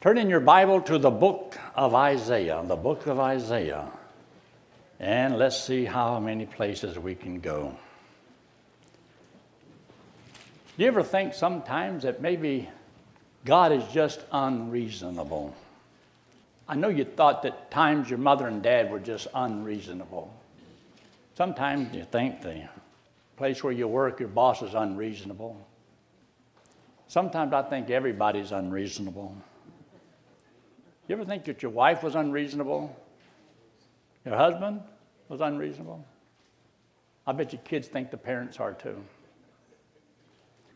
Turn in your Bible to the book of Isaiah, the book of Isaiah. And let's see how many places we can go. Do you ever think sometimes that maybe God is just unreasonable? I know you thought that times your mother and dad were just unreasonable. Sometimes you think the place where you work, your boss is unreasonable. Sometimes I think everybody's unreasonable. You ever think that your wife was unreasonable? Your husband was unreasonable? I bet your kids think the parents are too.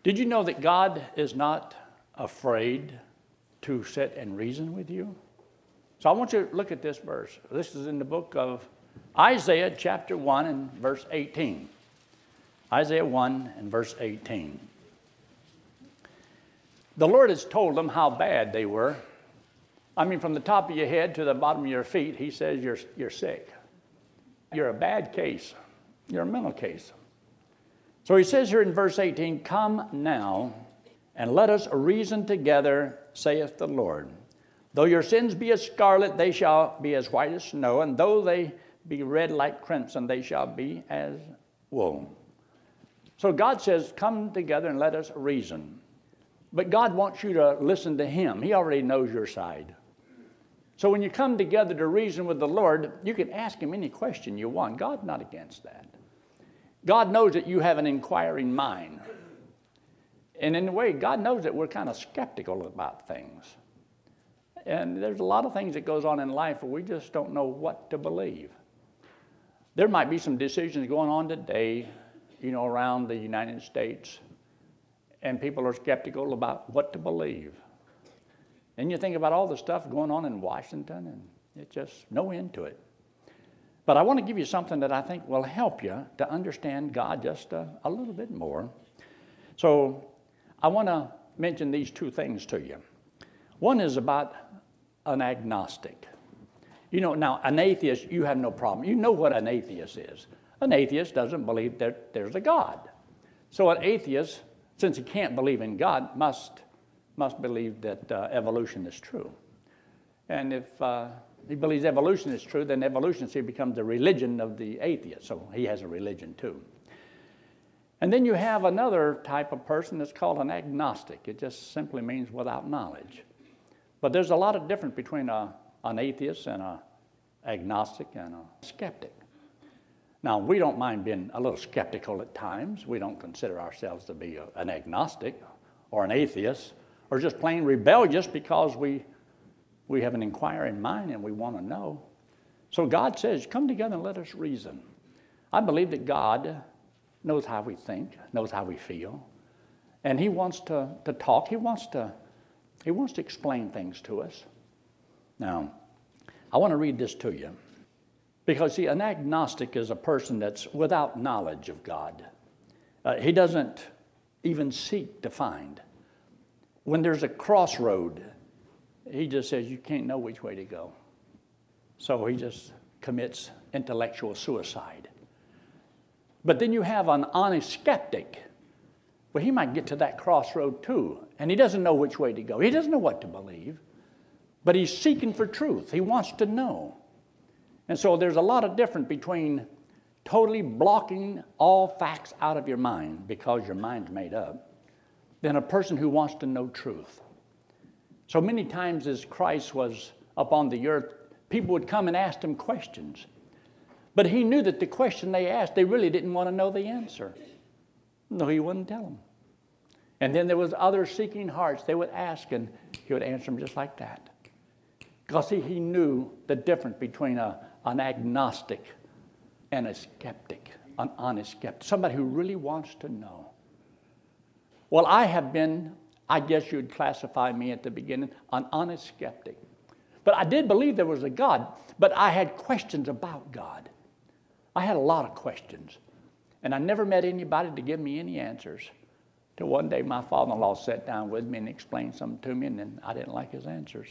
Did you know that God is not afraid to sit and reason with you? So I want you to look at this verse. This is in the book of Isaiah, chapter 1, and verse 18. Isaiah 1 and verse 18. The Lord has told them how bad they were I mean, from the top of your head to the bottom of your feet, he says you're, you're sick. You're a bad case. You're a mental case. So he says here in verse 18, Come now and let us reason together, saith the Lord. Though your sins be as scarlet, they shall be as white as snow, and though they be red like crimson, they shall be as wool. So God says, Come together and let us reason. But God wants you to listen to Him. He already knows your side. So when you come together to reason with the Lord, you can ask Him any question you want. God's not against that. God knows that you have an inquiring mind. And in a way, God knows that we're kind of skeptical about things. And there's a lot of things that goes on in life where we just don't know what to believe. There might be some decisions going on today, you know, around the United States, and people are skeptical about what to believe. And you think about all the stuff going on in Washington, and it's just no end to it. But I want to give you something that I think will help you to understand God just a, a little bit more. So I want to mention these two things to you. One is about an agnostic. You know, now, an atheist, you have no problem. You know what an atheist is. An atheist doesn't believe that there's a God. So, an atheist, since he can't believe in God, must must believe that uh, evolution is true. And if uh, he believes evolution is true, then evolution see, becomes the religion of the atheist. So he has a religion too. And then you have another type of person that's called an agnostic. It just simply means without knowledge. But there's a lot of difference between a, an atheist and an agnostic and a skeptic. Now, we don't mind being a little skeptical at times. We don't consider ourselves to be a, an agnostic or an atheist or just plain rebellious because we, we have an inquiring mind and we want to know. So God says, Come together and let us reason. I believe that God knows how we think, knows how we feel, and He wants to, to talk. He wants to, he wants to explain things to us. Now, I want to read this to you. Because, see, an agnostic is a person that's without knowledge of God. Uh, he doesn't even seek to find when there's a crossroad, he just says you can't know which way to go. So he just commits intellectual suicide. But then you have an honest skeptic. Well, he might get to that crossroad too, and he doesn't know which way to go. He doesn't know what to believe, but he's seeking for truth. He wants to know. And so there's a lot of difference between totally blocking all facts out of your mind because your mind's made up than a person who wants to know truth. So many times, as Christ was up on the earth, people would come and ask him questions. But he knew that the question they asked, they really didn't want to know the answer. No, he wouldn't tell them. And then there was other seeking hearts. They would ask, and he would answer them just like that. Because he, he knew the difference between a, an agnostic and a skeptic, an honest skeptic, somebody who really wants to know. Well, I have been, I guess you'd classify me at the beginning, an honest skeptic. But I did believe there was a God, but I had questions about God. I had a lot of questions. And I never met anybody to give me any answers. Till one day my father in law sat down with me and explained something to me, and then I didn't like his answers.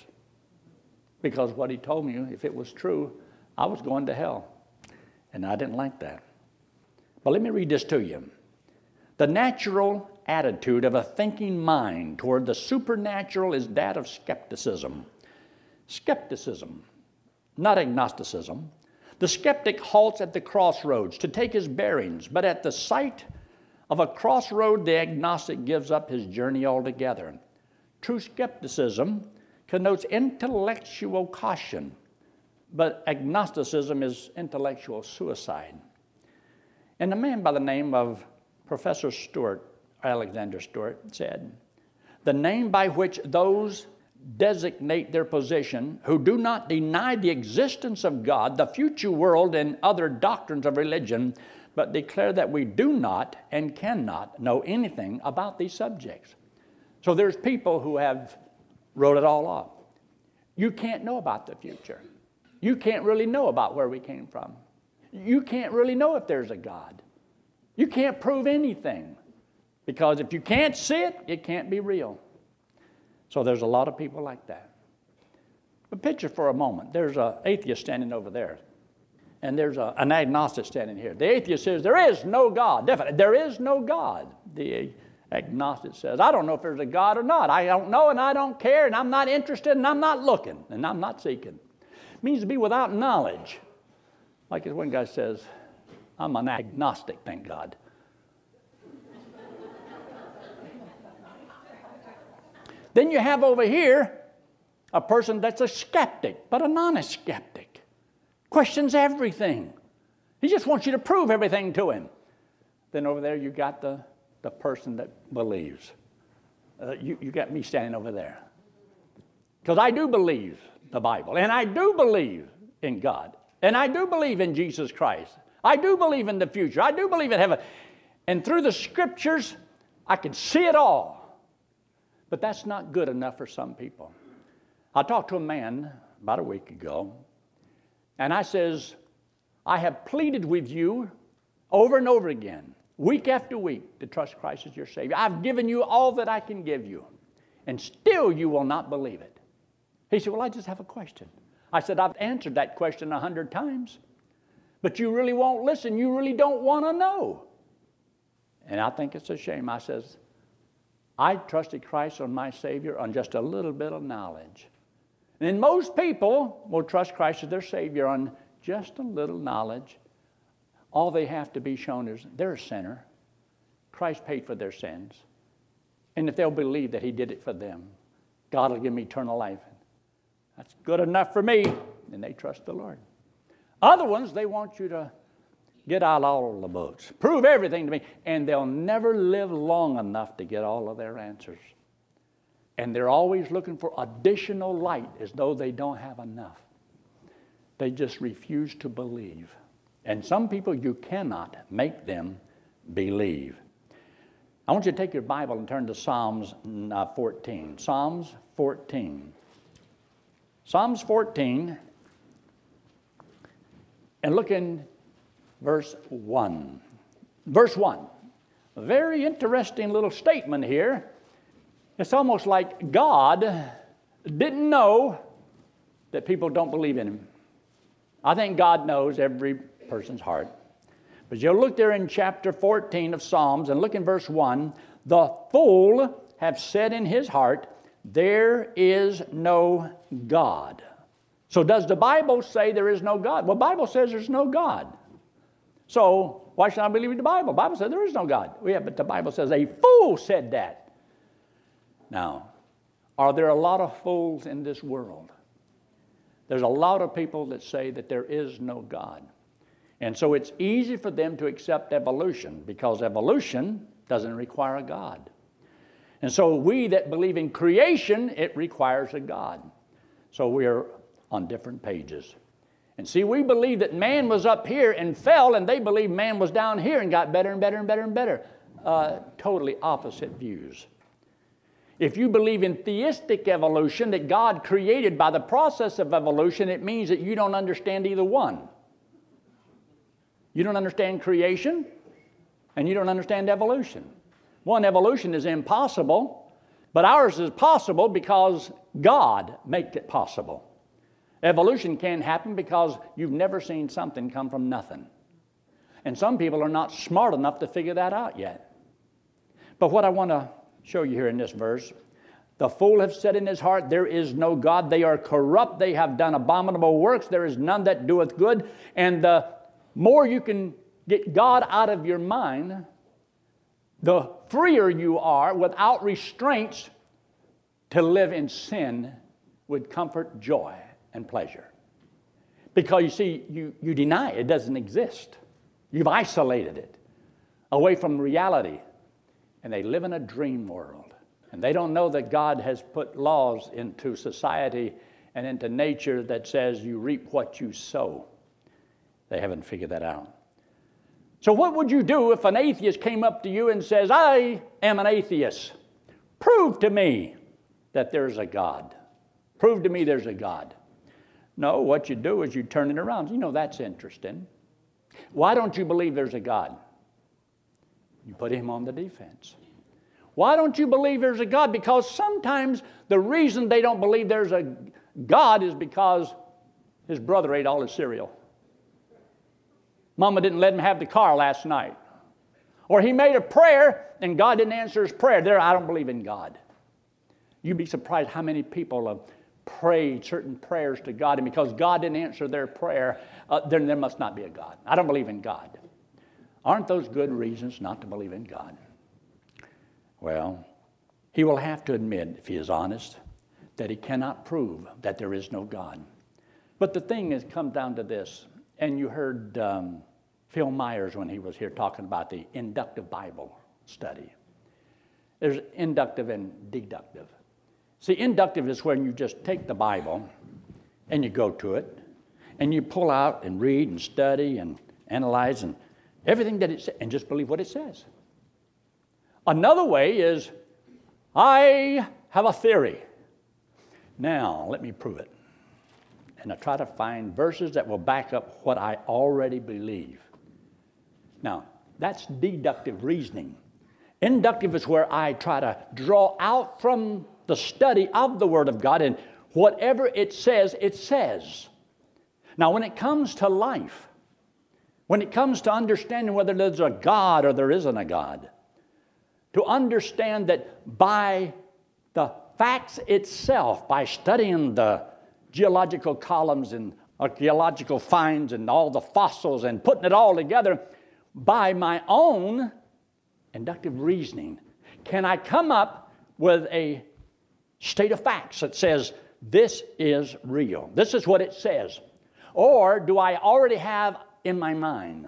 Because what he told me, if it was true, I was going to hell. And I didn't like that. But let me read this to you. The natural attitude of a thinking mind toward the supernatural is that of skepticism. Skepticism, not agnosticism. The skeptic halts at the crossroads to take his bearings, but at the sight of a crossroad, the agnostic gives up his journey altogether. True skepticism connotes intellectual caution, but agnosticism is intellectual suicide. And a man by the name of Professor Stewart, Alexander Stewart, said, The name by which those designate their position who do not deny the existence of God, the future world, and other doctrines of religion, but declare that we do not and cannot know anything about these subjects. So there's people who have wrote it all off. You can't know about the future. You can't really know about where we came from. You can't really know if there's a God. You can't prove anything because if you can't see it, it can't be real. So there's a lot of people like that. But picture for a moment there's an atheist standing over there, and there's a, an agnostic standing here. The atheist says, There is no God. Definitely, there is no God. The agnostic says, I don't know if there's a God or not. I don't know, and I don't care, and I'm not interested, and I'm not looking, and I'm not seeking. It means to be without knowledge. Like one guy says, I'm an agnostic, thank God. Then you have over here a person that's a skeptic, but a non skeptic, Questions everything. He just wants you to prove everything to him. Then over there you got the, the person that believes. Uh, you, you got me standing over there. Because I do believe the Bible, and I do believe in God, and I do believe in Jesus Christ. I do believe in the future. I do believe in heaven. And through the scriptures, I can see it all. But that's not good enough for some people. I talked to a man about a week ago, and I says, I have pleaded with you over and over again, week after week, to trust Christ as your Savior. I've given you all that I can give you, and still you will not believe it. He said, Well, I just have a question. I said, I've answered that question a hundred times but you really won't listen. You really don't want to know. And I think it's a shame. I says, I trusted Christ on my Savior on just a little bit of knowledge. And most people will trust Christ as their Savior on just a little knowledge. All they have to be shown is they're a sinner. Christ paid for their sins. And if they'll believe that He did it for them, God will give them eternal life. That's good enough for me. And they trust the Lord. Other ones, they want you to get out all the books, prove everything to me, and they'll never live long enough to get all of their answers. And they're always looking for additional light as though they don't have enough. They just refuse to believe. And some people, you cannot make them believe. I want you to take your Bible and turn to Psalms uh, 14. Psalms 14. Psalms 14 and look in verse 1. Verse 1. A very interesting little statement here. It's almost like God didn't know that people don't believe in Him. I think God knows every person's heart. But you'll look there in chapter 14 of Psalms and look in verse 1 the fool have said in his heart, There is no God. So does the Bible say there is no God? Well, Bible says there's no God. So why should I believe in the Bible? The Bible says there is no God. Oh, yeah, but the Bible says a fool said that. Now, are there a lot of fools in this world? There's a lot of people that say that there is no God. And so it's easy for them to accept evolution because evolution doesn't require a God. And so we that believe in creation, it requires a God. So we are on different pages. And see, we believe that man was up here and fell, and they believe man was down here and got better and better and better and better. Uh, totally opposite views. If you believe in theistic evolution, that God created by the process of evolution, it means that you don't understand either one. You don't understand creation, and you don't understand evolution. One, evolution is impossible, but ours is possible because God made it possible. Evolution can't happen because you've never seen something come from nothing. And some people are not smart enough to figure that out yet. But what I want to show you here in this verse the fool have said in his heart, There is no God. They are corrupt. They have done abominable works. There is none that doeth good. And the more you can get God out of your mind, the freer you are without restraints to live in sin with comfort, joy, and pleasure. Because you see, you, you deny it, it doesn't exist. You've isolated it away from reality. And they live in a dream world. And they don't know that God has put laws into society and into nature that says you reap what you sow. They haven't figured that out. So, what would you do if an atheist came up to you and says, I am an atheist? Prove to me that there's a God. Prove to me there's a God. No, what you do is you turn it around. You know, that's interesting. Why don't you believe there's a God? You put him on the defense. Why don't you believe there's a God? Because sometimes the reason they don't believe there's a God is because his brother ate all his cereal. Mama didn't let him have the car last night. Or he made a prayer and God didn't answer his prayer. There, I don't believe in God. You'd be surprised how many people prayed certain prayers to God, and because God didn't answer their prayer, uh, then there must not be a God. I don't believe in God. Aren't those good reasons not to believe in God? Well, he will have to admit, if he is honest, that he cannot prove that there is no God. But the thing has come down to this, and you heard um, Phil Myers when he was here talking about the inductive Bible study. There's inductive and deductive. See, inductive is when you just take the Bible and you go to it and you pull out and read and study and analyze and everything that it says and just believe what it says. Another way is I have a theory. Now, let me prove it. And I try to find verses that will back up what I already believe. Now, that's deductive reasoning. Inductive is where I try to draw out from the study of the Word of God, and whatever it says, it says. Now, when it comes to life, when it comes to understanding whether there's a God or there isn't a God, to understand that by the facts itself, by studying the geological columns and archaeological finds and all the fossils and putting it all together, by my own inductive reasoning, can I come up with a state of facts that says, this is real. This is what it says. Or do I already have in my mind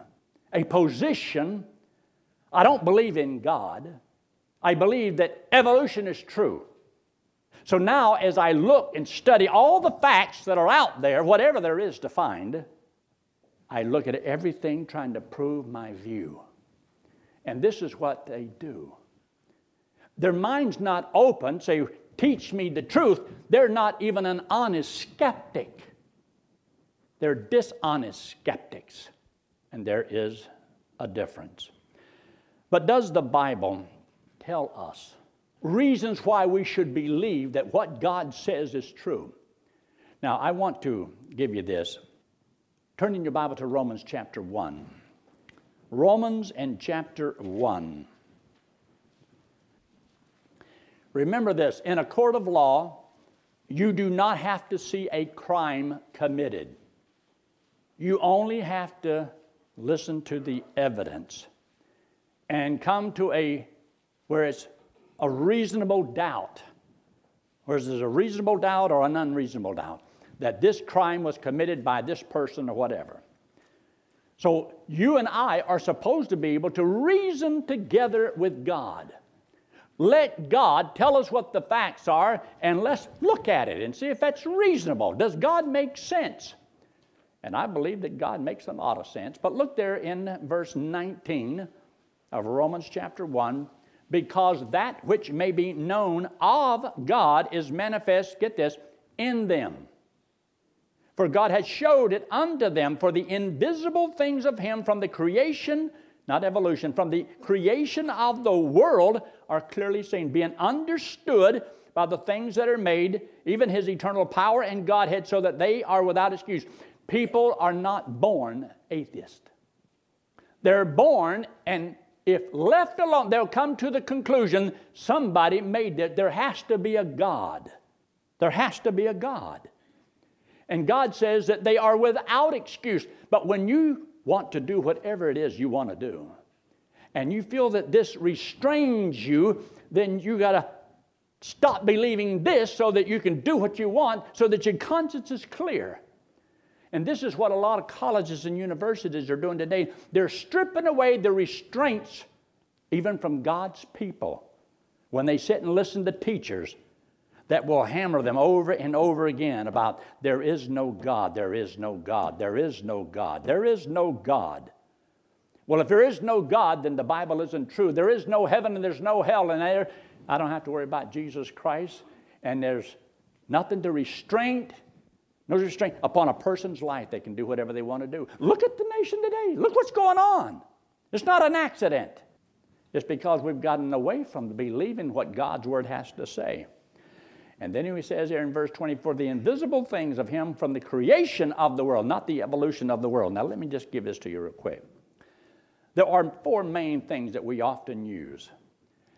a position? I don't believe in God. I believe that evolution is true. So now, as I look and study all the facts that are out there, whatever there is to find, I look at everything trying to prove my view. And this is what they do. Their mind's not open, say, teach me the truth, they're not even an honest skeptic. They're dishonest skeptics. And there is a difference. But does the Bible tell us reasons why we should believe that what God says is true? Now, I want to give you this. Turn in your Bible to Romans chapter 1. Romans and chapter 1. Remember this in a court of law, you do not have to see a crime committed. You only have to listen to the evidence and come to a where it's a reasonable doubt, where there's a reasonable doubt or an unreasonable doubt that this crime was committed by this person or whatever. So you and I are supposed to be able to reason together with God. Let God tell us what the facts are and let's look at it and see if that's reasonable. Does God make sense? And I believe that God makes a lot of sense. But look there in verse 19 of Romans chapter 1 because that which may be known of God is manifest, get this, in them. For God has showed it unto them, for the invisible things of Him from the creation not evolution, from the creation of the world are clearly seen, being understood by the things that are made, even his eternal power and Godhead, so that they are without excuse. People are not born atheist. They're born and if left alone, they'll come to the conclusion somebody made it. There has to be a God. There has to be a God. And God says that they are without excuse. But when you want to do whatever it is you want to do, and you feel that this restrains you, then you got to stop believing this so that you can do what you want, so that your conscience is clear. And this is what a lot of colleges and universities are doing today. They're stripping away the restraints, even from God's people, when they sit and listen to teachers that will hammer them over and over again about there is no God, there is no God, there is no God, there is no God. Well, if there is no God, then the Bible isn't true. There is no heaven and there's no hell, and there, I don't have to worry about Jesus Christ, and there's nothing to restrain, no restraint upon a person's life. They can do whatever they want to do. Look at the nation today. Look what's going on. It's not an accident. It's because we've gotten away from believing what God's word has to say. And then he says here in verse 24, the invisible things of him from the creation of the world, not the evolution of the world. Now, let me just give this to you real quick. There are four main things that we often use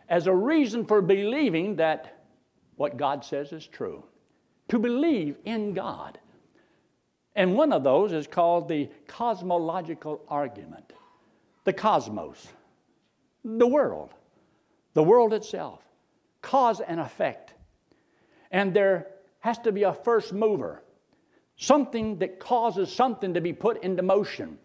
as a reason for believing that what God says is true. To believe in God. And one of those is called the cosmological argument. The cosmos, the world, the world itself, cause and effect. And there has to be a first mover, something that causes something to be put into motion.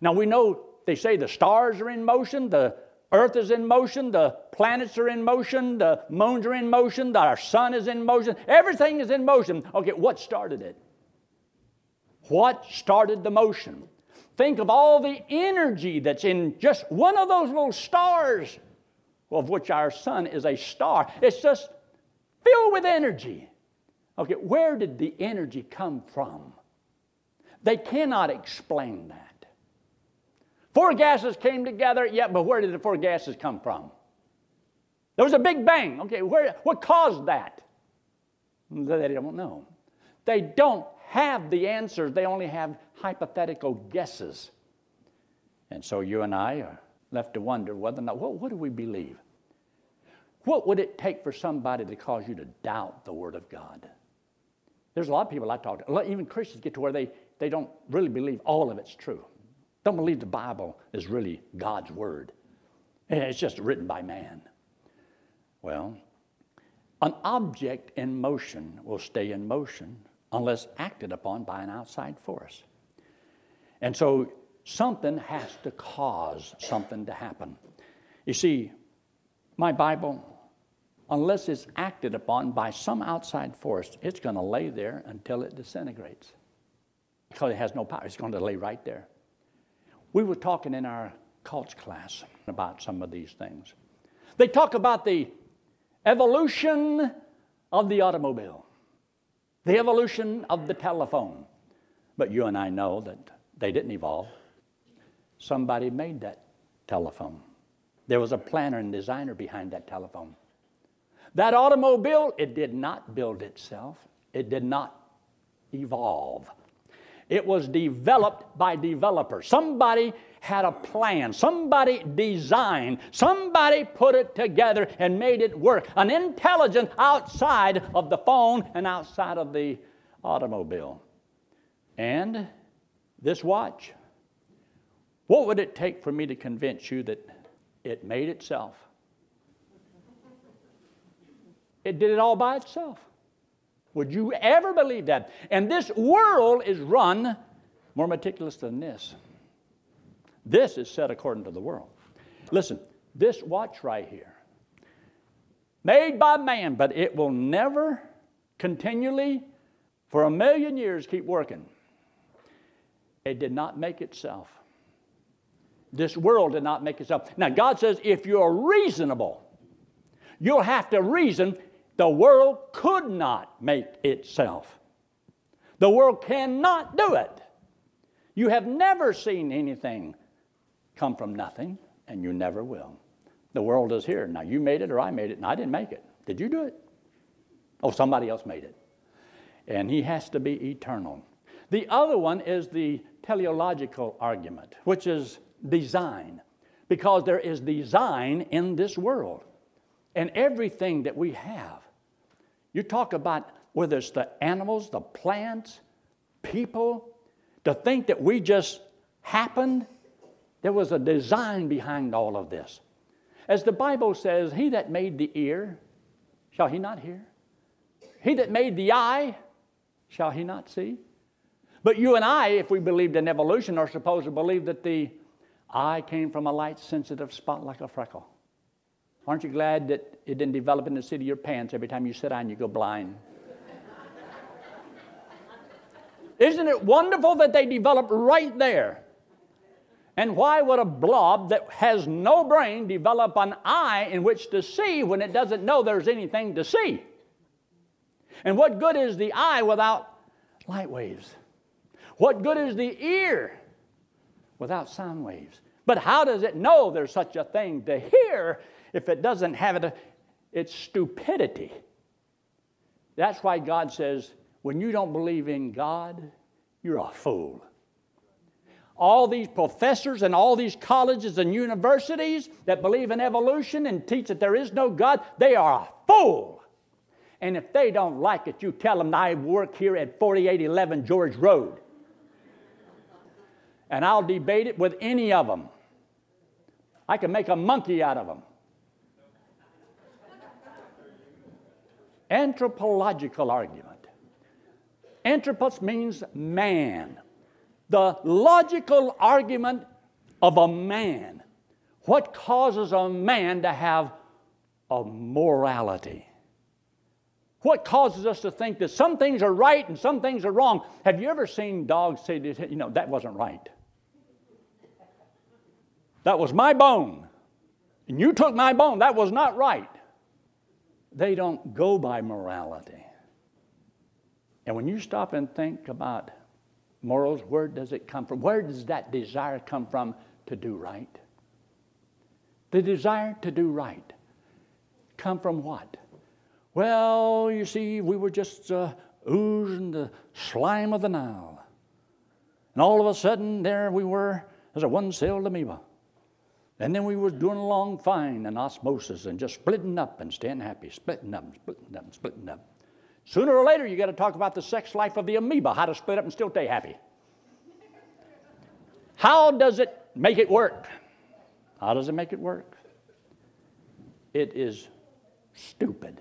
Now we know they say the stars are in motion, the earth is in motion, the planets are in motion, the moons are in motion, our sun is in motion, everything is in motion. Okay, what started it? What started the motion? Think of all the energy that's in just one of those little stars, of which our sun is a star. It's just filled with energy. Okay, where did the energy come from? They cannot explain that. Four gases came together, yeah, but where did the four gases come from? There was a big bang. Okay, where, what caused that? They don't know. They don't have the answers, they only have hypothetical guesses. And so you and I are left to wonder whether or not, what, what do we believe? What would it take for somebody to cause you to doubt the Word of God? There's a lot of people I talk to, even Christians get to where they, they don't really believe all of it's true. Don't believe the Bible is really God's Word. It's just written by man. Well, an object in motion will stay in motion unless acted upon by an outside force. And so something has to cause something to happen. You see, my Bible, unless it's acted upon by some outside force, it's going to lay there until it disintegrates because it has no power. It's going to lay right there. We were talking in our cults class about some of these things. They talk about the evolution of the automobile, the evolution of the telephone. But you and I know that they didn't evolve. Somebody made that telephone. There was a planner and designer behind that telephone. That automobile, it did not build itself, it did not evolve. It was developed by developers. Somebody had a plan, somebody designed, somebody put it together and made it work. An intelligence outside of the phone and outside of the automobile. And this watch. What would it take for me to convince you that it made itself? It did it all by itself. Would you ever believe that? And this world is run more meticulous than this. This is set according to the world. Listen, this watch right here, made by man, but it will never continually, for a million years, keep working. It did not make itself. This world did not make itself. Now, God says if you're reasonable, you'll have to reason the world could not make itself. The world cannot do it. You have never seen anything come from nothing, and you never will. The world is here. Now, you made it or I made it, and I didn't make it. Did you do it? Oh, somebody else made it. And he has to be eternal. The other one is the teleological argument, which is design. because there is design in this world. And everything that we have, you talk about whether it's the animals, the plants, people, to think that we just happened, there was a design behind all of this. As the Bible says, He that made the ear, shall he not hear? He that made the eye, shall he not see? But you and I, if we believed in evolution, are supposed to believe that the eye came from a light sensitive spot like a freckle. Aren't you glad that it didn't develop in the seat of your pants every time you sit down you go blind? Isn't it wonderful that they develop right there? And why would a blob that has no brain develop an eye in which to see when it doesn't know there's anything to see? And what good is the eye without light waves? What good is the ear without sound waves? But how does it know there's such a thing to hear if it doesn't have it? It's stupidity. That's why God says, when you don't believe in God, you're a fool. All these professors and all these colleges and universities that believe in evolution and teach that there is no God, they are a fool. And if they don't like it, you tell them I work here at 4811 George Road and I'll debate it with any of them. I can make a monkey out of them. Anthropological argument. Anthropos means man. The logical argument of a man. What causes a man to have a morality? What causes us to think that some things are right and some things are wrong? Have you ever seen dogs say, you know, that wasn't right? That was my bone. And you took my bone. That was not right. They don't go by morality. And when you stop and think about morals, where does it come from? Where does that desire come from to do right? The desire to do right come from what? Well, you see, we were just uh, oozing the slime of the Nile. And all of a sudden, there we were as a one celled amoeba. And then we was doing along fine in osmosis and just splitting up and staying happy, splitting up, splitting up, splitting up. Sooner or later, you got to talk about the sex life of the amoeba, how to split up and still stay happy. How does it make it work? How does it make it work? It is stupid.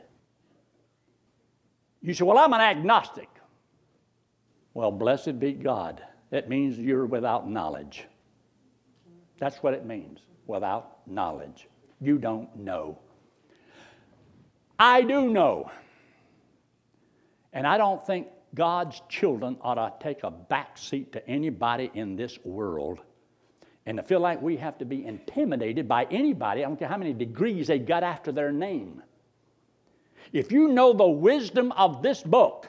You say, Well, I'm an agnostic. Well, blessed be God. It means you're without knowledge. That's what it means without knowledge. You don't know. I do know. And I don't think God's children ought to take a back seat to anybody in this world and to feel like we have to be intimidated by anybody. I don't care how many degrees they got after their name. If you know the wisdom of this book,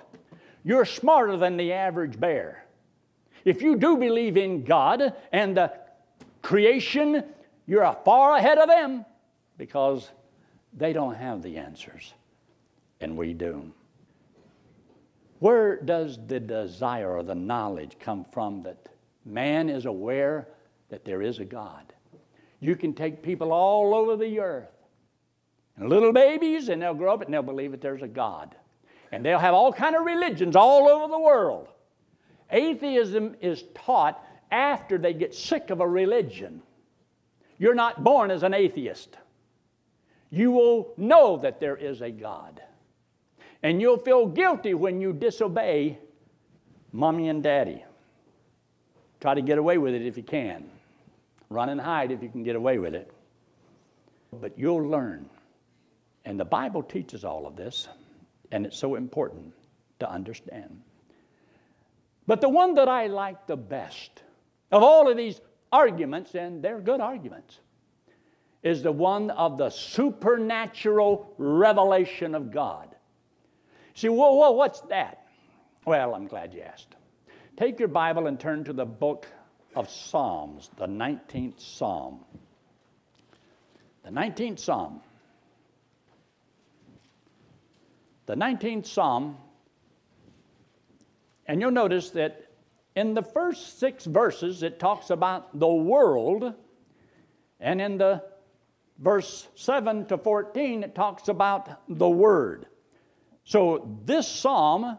you're smarter than the average bear. If you do believe in God and the creation you're far ahead of them because they don't have the answers, and we do. Where does the desire or the knowledge come from that man is aware that there is a God? You can take people all over the earth, and little babies, and they'll grow up and they'll believe that there's a God. And they'll have all kind of religions all over the world. Atheism is taught after they get sick of a religion. You're not born as an atheist. You will know that there is a God. And you'll feel guilty when you disobey mommy and daddy. Try to get away with it if you can. Run and hide if you can get away with it. But you'll learn. And the Bible teaches all of this, and it's so important to understand. But the one that I like the best of all of these arguments, and they're good arguments, is the one of the supernatural revelation of God. See, whoa, whoa, what's that? Well, I'm glad you asked. Take your Bible and turn to the book of Psalms, the 19th Psalm. The 19th Psalm. The 19th Psalm, and you'll notice that in the first six verses, it talks about the world And in the verse 7 to 14, it talks about the Word. So this psalm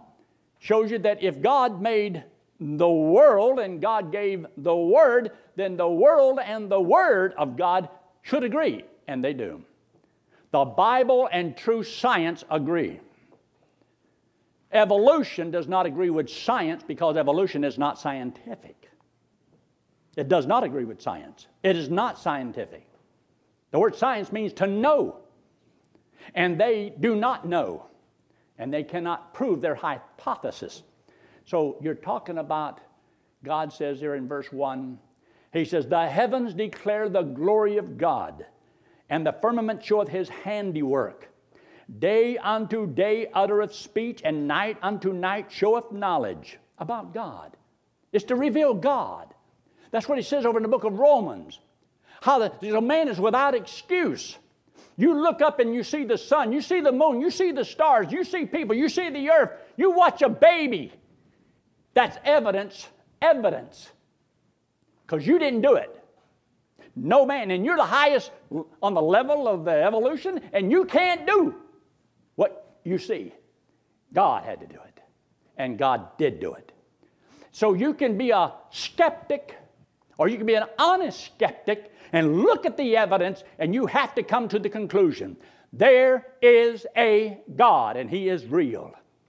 shows you that if God made the world and God gave the Word, then the world and the Word of God should agree, and they do. The Bible and true science agree. Evolution does not agree with science because evolution is not scientific. It does not agree with science. It is not scientific. The word science means to know. And they do not know. And they cannot prove their hypothesis. So you're talking about, God says there in verse 1, He says, The heavens declare the glory of God, and the firmament showeth His handiwork. Day unto day uttereth speech, and night unto night showeth knowledge about God. It's to reveal God. That's what he says over in the book of Romans. How the, the man is without excuse. You look up and you see the sun, you see the moon, you see the stars, you see people, you see the earth, you watch a baby. That's evidence, evidence. Because you didn't do it. No man, and you're the highest on the level of the evolution, and you can't do you see. God had to do it, and God did do it. So you can be a skeptic, or you can be an honest skeptic and look at the evidence, and you have to come to the conclusion there is a God, and He is real.